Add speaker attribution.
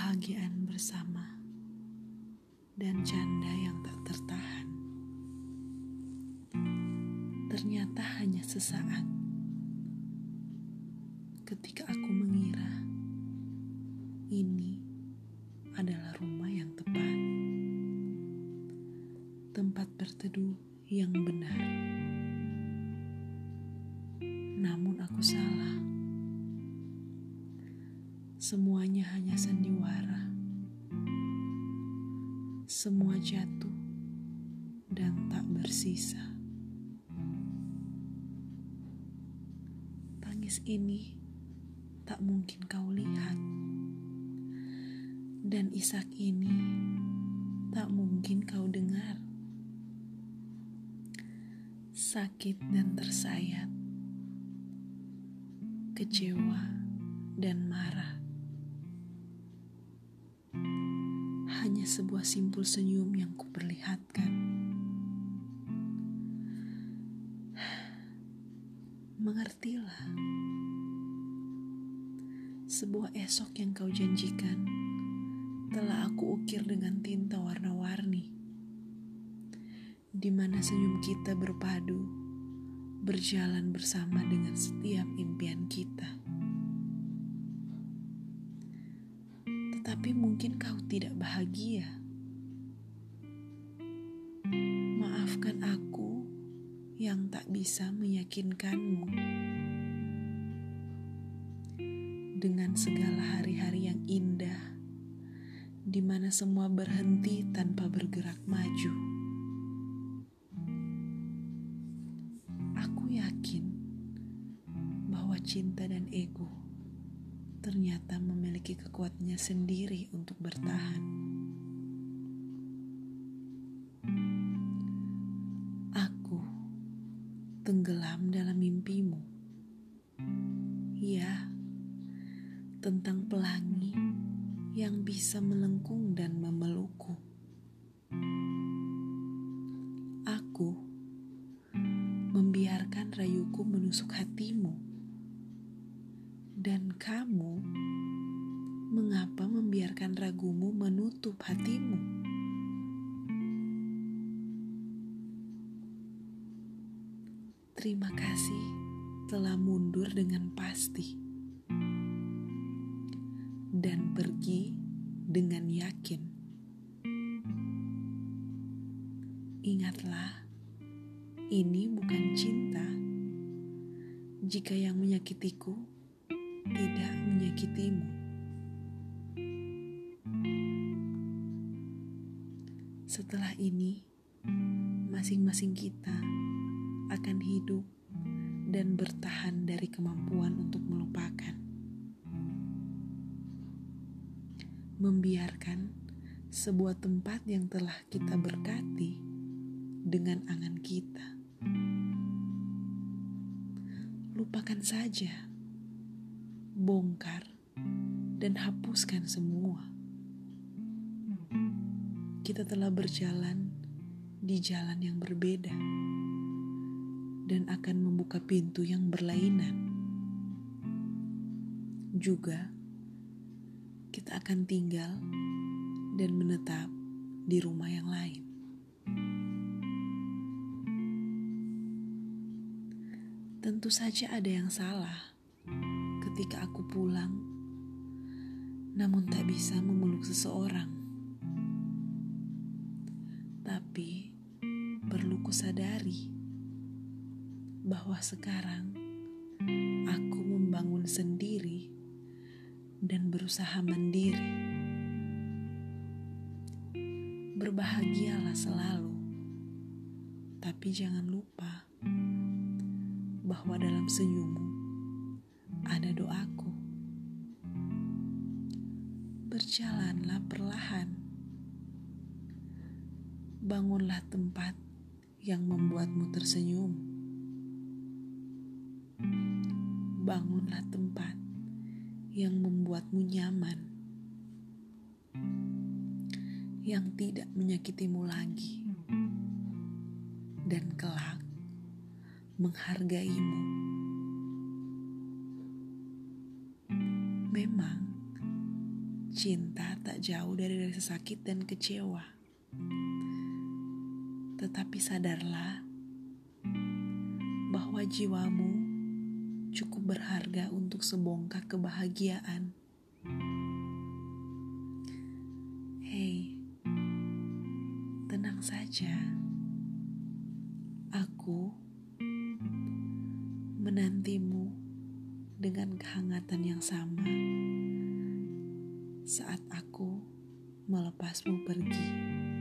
Speaker 1: kebahagiaan bersama, dan canda yang tak tertahan. Ternyata hanya sesaat ketika aku mengira ini adalah rumah yang tepat, tempat berteduh yang benar. Namun aku salah. Semuanya hanya sandiwara. Semua jatuh dan tak bersisa. Tangis ini tak mungkin kau lihat. Dan isak ini tak mungkin kau dengar. Sakit dan tersayat. Kecewa dan marah. Hanya sebuah simpul senyum yang kuperlihatkan. Mengertilah, sebuah esok yang kau janjikan telah aku ukir dengan tinta warna-warni, di mana senyum kita berpadu, berjalan bersama dengan setiap impian kita. Bahagia. Maafkan aku yang tak bisa meyakinkanmu. Dengan segala hari-hari yang indah, di mana semua berhenti tanpa bergerak maju. Aku yakin bahwa cinta dan ego ternyata memiliki kekuatannya sendiri untuk bertahan. Tenggelam dalam mimpimu. Ya, tentang pelangi yang bisa melengkung dan memelukku. Aku membiarkan rayuku menusuk hatimu dan kamu, mengapa membiarkan ragumu menutup hatimu? Terima kasih telah mundur dengan pasti dan pergi dengan yakin. Ingatlah, ini bukan cinta. Jika yang menyakitiku tidak menyakitimu. Setelah ini, masing-masing kita akan hidup dan bertahan dari kemampuan untuk melupakan. Membiarkan sebuah tempat yang telah kita berkati dengan angan kita. Lupakan saja bongkar, dan hapuskan semua. Kita telah berjalan di jalan yang berbeda dan akan membuka pintu yang berlainan. Juga, kita akan tinggal dan menetap di rumah yang lain. Tentu saja ada yang salah ketika aku pulang, namun tak bisa memeluk seseorang. Tapi perlu kusadari bahwa sekarang aku membangun sendiri dan berusaha mandiri. Berbahagialah selalu, tapi jangan lupa bahwa dalam senyummu ada doaku. Berjalanlah perlahan. Bangunlah tempat yang membuatmu tersenyum. Bangunlah tempat yang membuatmu nyaman. Yang tidak menyakitimu lagi. Dan kelak menghargaimu. Memang cinta tak jauh dari rasa sakit dan kecewa. Tetapi sadarlah bahwa jiwamu cukup berharga untuk sebongkah kebahagiaan. Hei, tenang saja. Aku menantimu dengan kehangatan yang sama saat aku melepasmu pergi.